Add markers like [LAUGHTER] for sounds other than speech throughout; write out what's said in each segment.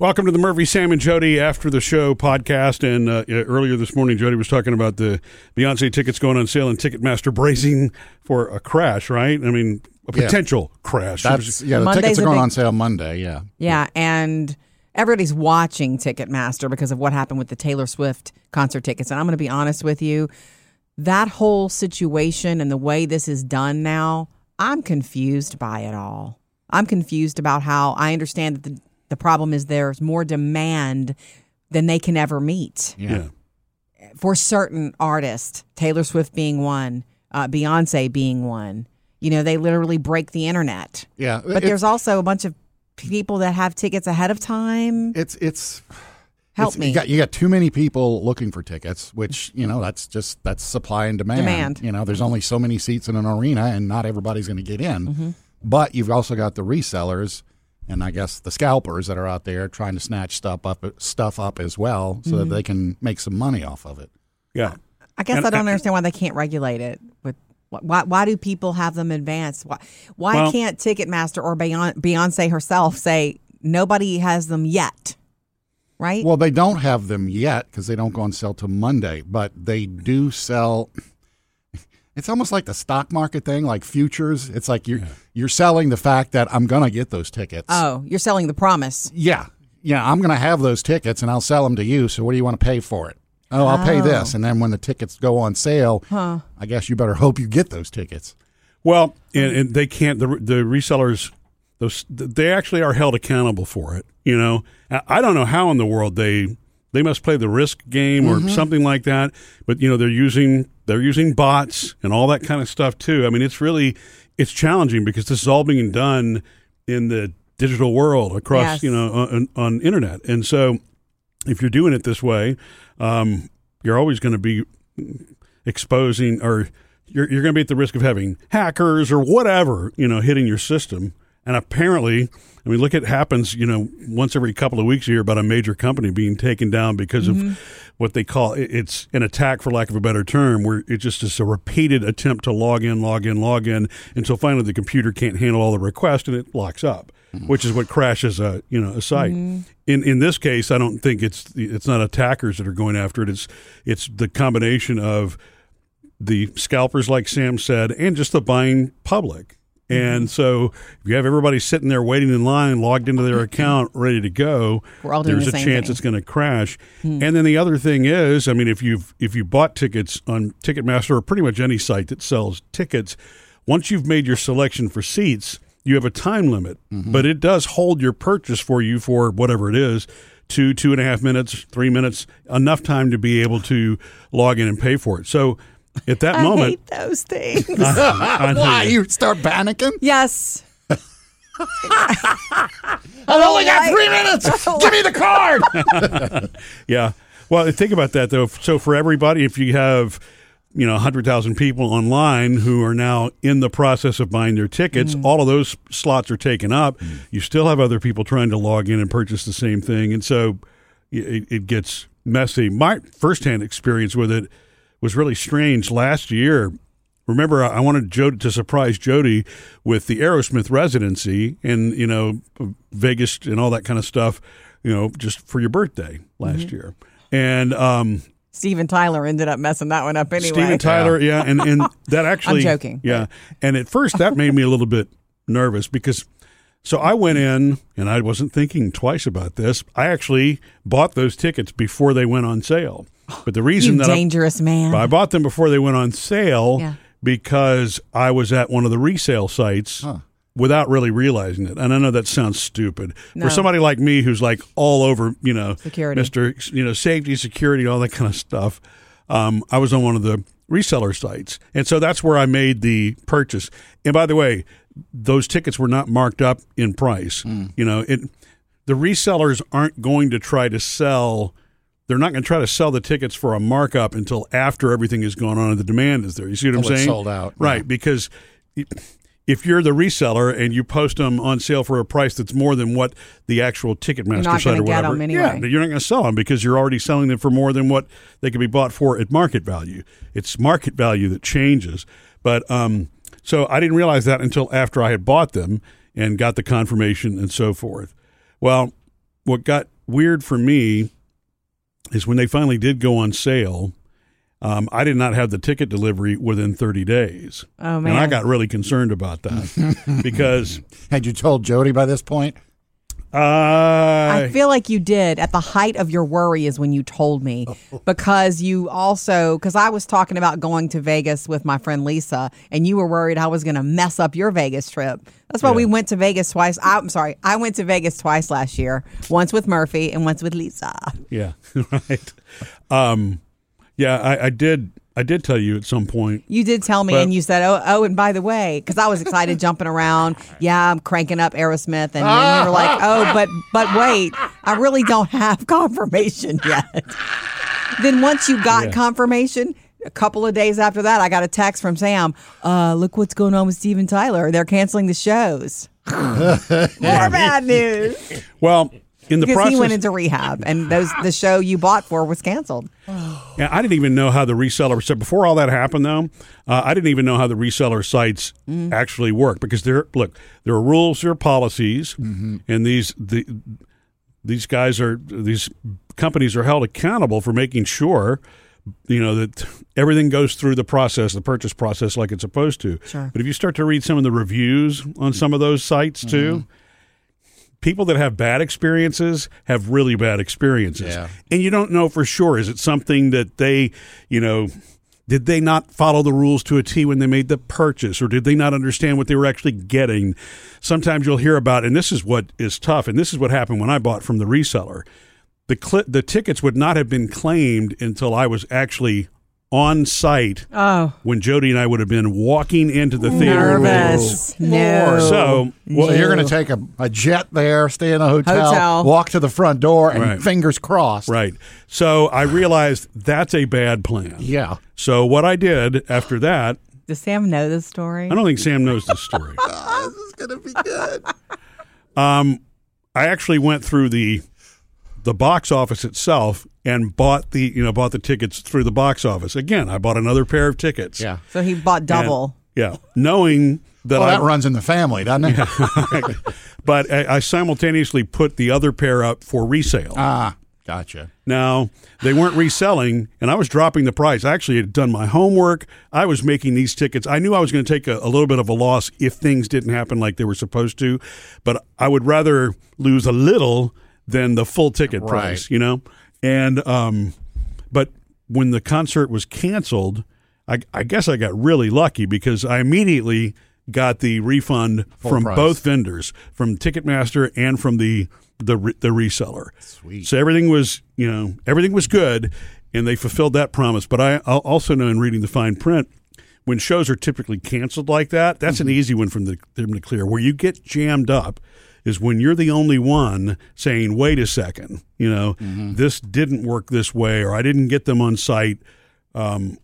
Welcome to the Murphy, Sam, and Jody After the Show podcast. And uh, earlier this morning, Jody was talking about the Beyonce tickets going on sale and Ticketmaster bracing for a crash, right? I mean, a Yeah. potential crash. That's yeah. The Monday's tickets are going big- on sale Monday. Yeah. Yeah, and everybody's watching Ticketmaster because of what happened with the Taylor Swift concert tickets. And I'm going to be honest with you, that whole situation and the way this is done now, I'm confused by it all. I'm confused about how I understand that the, the problem is there's more demand than they can ever meet Yeah. yeah. for certain artists, Taylor Swift being one, uh, Beyonce being one. You know, they literally break the internet. Yeah. But there's also a bunch of people that have tickets ahead of time. it's it's Help it's- me. You got, you got too many people looking for tickets, which you know that's just that's supply and demand. Demand. You know, there's only so many seats in an arena, and not everybody's going to get in. Mm-hmm. But you've also got the resellers, and I guess the scalpers that are out there trying to snatch stuff up stuff up as well, so Mm-hmm. that they can make some money off of it. Yeah. I guess And- I don't understand why they can't regulate it. With why, why do people have them advanced? Why, why Well- can't Ticketmaster or Beyonce herself say nobody has them yet? Right? Well, they don't have them yet because they don't go on sale till Monday, but they do sell. It's almost like the stock market thing, like futures. It's like you're you're selling the fact that I'm gonna get those tickets. oh, you're selling the promise. yeah, yeah, I'm gonna have those tickets and I'll sell them to you. So what do you want to pay for it? Oh, I'll pay this, oh. and then when the tickets go on sale, huh. I guess you better hope you get those tickets. Well, and, and they can't. The the resellers, those they actually are held accountable for it. You know, I I don't know how in the world they they must play the risk game or something like that. But you know, they're using they're using bots and all that kind of stuff too. I mean, it's really it's challenging because this is all being done in the digital world across Yes. you know on, on internet, and so if you're doing it this way, um, you're always going to be exposing or you're, you're going to be at the risk of having hackers or whatever, you know, hitting your system. And apparently, I mean, look, it happens, you know, once every couple of weeks here about a major company being taken down because of mm-hmm. what they call it's an attack, for lack of a better term, where it just is a repeated attempt to log in, log in, log in until finally the computer can't handle all the requests and it locks up, mm-hmm. which is what crashes a you know a site. Mm-hmm. In in this case, I don't think it's it's not attackers that are going after it. It's it's the combination of the scalpers, like Sam said, and just the buying public. And so, if you have everybody sitting there waiting in line, logged into their account, ready to go, We're all doing there's the a chance thing. it's going to crash. Hmm. And then the other thing is, I mean, if you've if you bought tickets on Ticketmaster or pretty much any site that sells tickets, once you've made your selection for seats, you have a time limit, mm-hmm. but it does hold your purchase for you for whatever it is. Two, two and a half minutes, three minutes, enough time to be able to log in and pay for it. So at that I moment, hate those things. I [LAUGHS] know Why you- you start panicking? yes. [LAUGHS] I've only oh, got three minutes. [LAUGHS] Oh, Give me the card. Yeah. Well, think about that though. So for everybody, if you have, you know, hundred thousand people online who are now in the process of buying their tickets, mm. all of those slots are taken up. Mm. You still have other people trying to log in and purchase the same thing, and so it, it gets messy. My firsthand experience with it was really strange last year. Remember, I wanted Jody to surprise Jody with the Aerosmith residency and you know Vegas and all that kind of stuff. You know, just for your birthday last year, and um, Steven Tyler ended up messing that one up anyway. Steven Tyler, yeah, and and [LAUGHS] that actually, I'm joking. yeah, and at first that made me a little bit nervous because. So I went in and I wasn't thinking twice about this. I actually bought those tickets before they went on sale. But the reason you that I, dangerous man. I bought them before they went on sale Yeah. because I was at one of the resale sites without really realizing it. And I know that sounds stupid No. for somebody like me who's like all over, you know, Security. Mister, you know, safety, security, all that kind of stuff. Um, I was on one of the reseller sites, and so that's where I made the purchase. And by the way, those tickets were not marked up in price. You know, it the resellers aren't going to try to sell they're not going to try to sell the tickets for a markup until after everything has gone on and the demand is there. You see what I'm Until it's saying? sold out, right? yeah. Because if you're the reseller and you post them on sale for a price that's more than what the actual Ticketmaster not site or gonna get whatever, 'em anyway. yeah, you're not going to sell them because you're already selling them for more than what they could be bought for at market value. It's market value that changes. But um, so I didn't realize that until after I had bought them and got the confirmation and so forth. Well, what got weird for me is when they finally did go on sale. Um, I did not have the ticket delivery within 30 days. Oh, And I got really concerned about that [LAUGHS] because Had you told Jody by this point? I, I feel like you did at the height of your worry is when you told me [LAUGHS] because you also because I was talking about going to Vegas with my friend Lisa and you were worried I was going to mess up your Vegas trip. That's why we went to Vegas twice. I'm sorry, I went to Vegas twice last year. Once with Murphy and once with Lisa. yeah, [LAUGHS] right. Um, yeah, I, I did. I did tell you at some point. You did tell me, But- and you said, "Oh, oh, and by the way," because I was excited [LAUGHS] jumping around. Yeah, I'm cranking up Aerosmith, and then you were like, [LAUGHS] "Oh, but but wait, I really don't have [LAUGHS] confirmation yet." then once you got Yeah. confirmation, a couple of days after that, I got a text from Sam. Uh, look what's going on with Steven Tyler. They're canceling the shows. More bad news Well, in the because process, he went into rehab, and those the show you bought for was canceled. Yeah, I didn't even know how the reseller. So before all that happened, though, uh, I didn't even know how the reseller sites mm-hmm. actually work because there, look, there are rules, there are policies, mm-hmm. and these the these guys are these companies are held accountable for making sure you know that everything goes through the process the purchase process like it's supposed to Sure. but if you start to read some of the reviews on mm-hmm. some of those sites too people that have bad experiences have really bad experiences. Yeah. and you don't know for sure is it something that they you know did they not follow the rules to a T when they made the purchase or did they not understand what they were actually getting? Sometimes you'll hear about and this is what is tough and this is what happened when I bought from the reseller. The cli- the tickets would not have been claimed until I was actually on site Oh, when Jody and I would have been walking into the theater nervous. No. Lord. so Well, No. you're going to take a, a jet there, stay in a hotel, Hotel. walk to the front door, and Right. fingers crossed. right so I realized that's a bad plan Yeah. So what I did after that, Does Sam know this story? I don't think Sam knows this story. [LAUGHS] this is going to be good. Um, I actually went through the the box office itself and bought the you know bought the tickets through the box office. Again, I bought another pair of tickets. Yeah. So he bought And- double. yeah, knowing that Well, I that runs in the family, doesn't it? [LAUGHS] but I, I simultaneously put the other pair up for resale. ah, gotcha. Now, they weren't reselling, and I was dropping the price. I actually had done my homework. I was making these tickets. I knew I was going to take a, a little bit of a loss if things didn't happen like they were supposed to, but I would rather lose a little than the full ticket price, Right. you know? And, um, but when the concert was canceled, I, I guess I got really lucky because I immediately got the refund from price. both vendors, from Ticketmaster and from the the the reseller. Sweet. So everything was, you know, everything was good, and they fulfilled that promise. But I also know in reading the fine print, when shows are typically canceled like that, that's an easy one from the, them to clear. Where you get jammed up is when you're the only one saying, "Wait a second, you know, this didn't work this way, or I didn't get them on site." Um,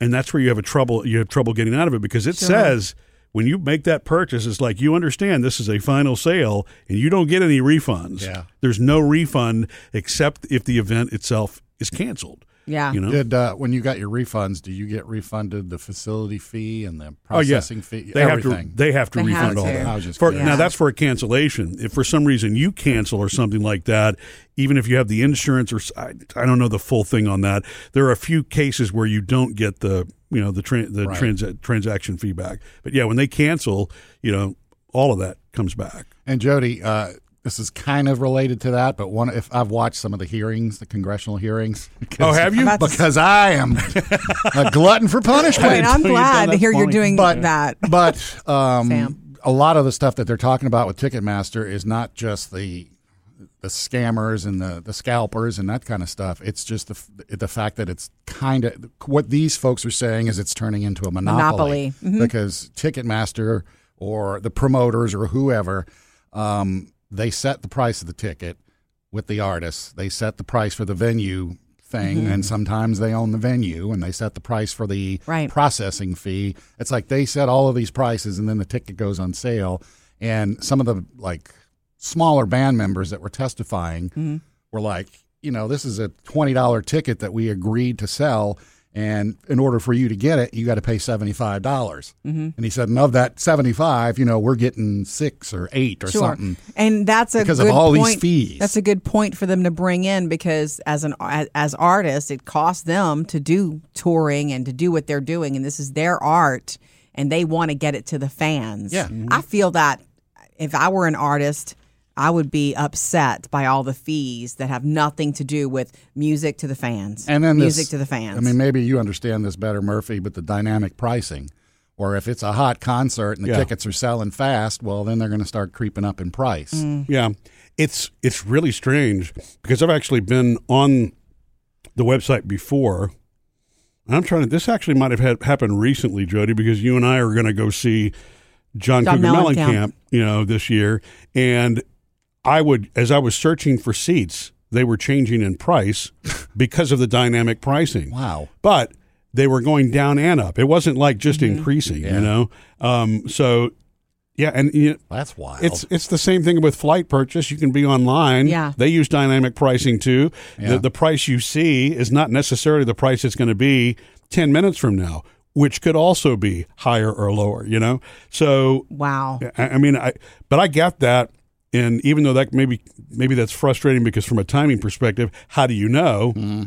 and that's where you have a trouble you have trouble getting out of it because it Sure. says when you make that purchase it's like you understand this is a final sale and you don't get any refunds Yeah. there's no refund except if the event itself is canceled Yeah. you know Did uh, when you got your refunds? Do you get refunded the facility fee and the oh yeah processing fee? they everything. have to they have to They refund have all to. that I was just for, curious. now that's for a cancellation if for some reason you cancel or something like that even if you have the insurance or I don't know the full thing on that there are a few cases where you don't get the you know the tran the Right. trans- transaction feedback but yeah when they cancel you know all of that comes back And Jody, uh, this is kind of related to that, but one if I've watched some of the hearings, the congressional hearings. [LAUGHS] Because, Oh, have you? About to- Because I am [LAUGHS] a glutton for punishment. Wait, I'm glad to that hear you're doing But- that. [LAUGHS] but um, a lot of the stuff that they're talking about with Ticketmaster is not just the the scammers and the, the scalpers and that kind of stuff. It's just the the fact that it's kind of what these folks are saying is it's turning into a monopoly, Monopoly. Mhm. because Ticketmaster or the promoters or whoever um, they set the price of the ticket with the artists. They set the price for the venue thing, mm-hmm. and sometimes they own the venue, and they set the price for the Right. processing fee. It's like they set all of these prices, and then the ticket goes on sale. And some of the like smaller band members that were testifying mm-hmm. were like, you know, this is a twenty dollar ticket that we agreed to sell, And in order for you to get it, you got to pay $75. dollars mm-hmm. And he said, and of that 75, you know, we're getting six or eight or Sure. something. And that's a Because of good all these point. fees. That's a good point for them to bring in because as an as, as artists, it costs them to do touring and to do what they're doing, and this is their art, and they want to get it to the fans. Yeah. I feel that if I were an artist. I would be upset by all the fees that have nothing to do with music to the fans. And then music this- to the fans. I mean, maybe you understand this better, Murphy, but the dynamic pricing. Or if it's a hot concert and the Yeah. tickets are selling fast, well, then they're going to start creeping up in price. Mm. Yeah, it's it's really strange because I've actually been on the website before. And I'm trying to. This actually might have had, happened recently, Jody, because you and I are going to go see John, John Cougar Mellencamp. Mellencamp, you know, this year. And I would, as I was searching for seats, they were changing in price [LAUGHS] because of the dynamic pricing. Wow. But they were going down and up. It wasn't like just Mm-hmm. increasing, Yeah. you know. Um, so yeah, and you know, That's wild. it's it's the same thing with flight purchase. You can be online. Yeah. They use dynamic pricing too. Yeah. The, the price you see is not necessarily the price it's going to be 10 minutes from now, which could also be higher or lower, you know? So, wow. I, I mean, I, but I get that. And even though that maybe, maybe that's frustrating because from a timing perspective, how do you know? Mm-hmm.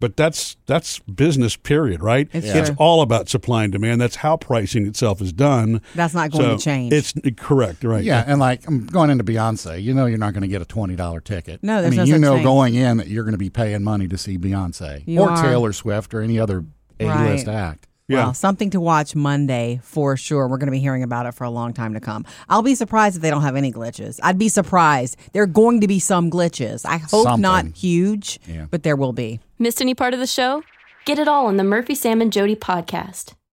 But that's that's business period, right? It's it's all about supply and demand. That's how pricing itself is done. That's not going So to change. It's correct, right? Yeah, and like I'm going into Beyonce, you know you're not going to get a twenty dollar ticket. No, I mean no you such know thing. going in that you're going to be paying money to see Beyonce You or are. Taylor Swift or any other A list Right. act. Yeah. Well, something to watch Monday for sure. We're going to be hearing about it for a long time to come. I'll be surprised if they don't have any glitches. I'd be surprised. There are going to be some glitches. I hope not huge, Yeah. but there will be. Missed any part of the show? Get it all on the Murphy, Sam, and Jody podcast.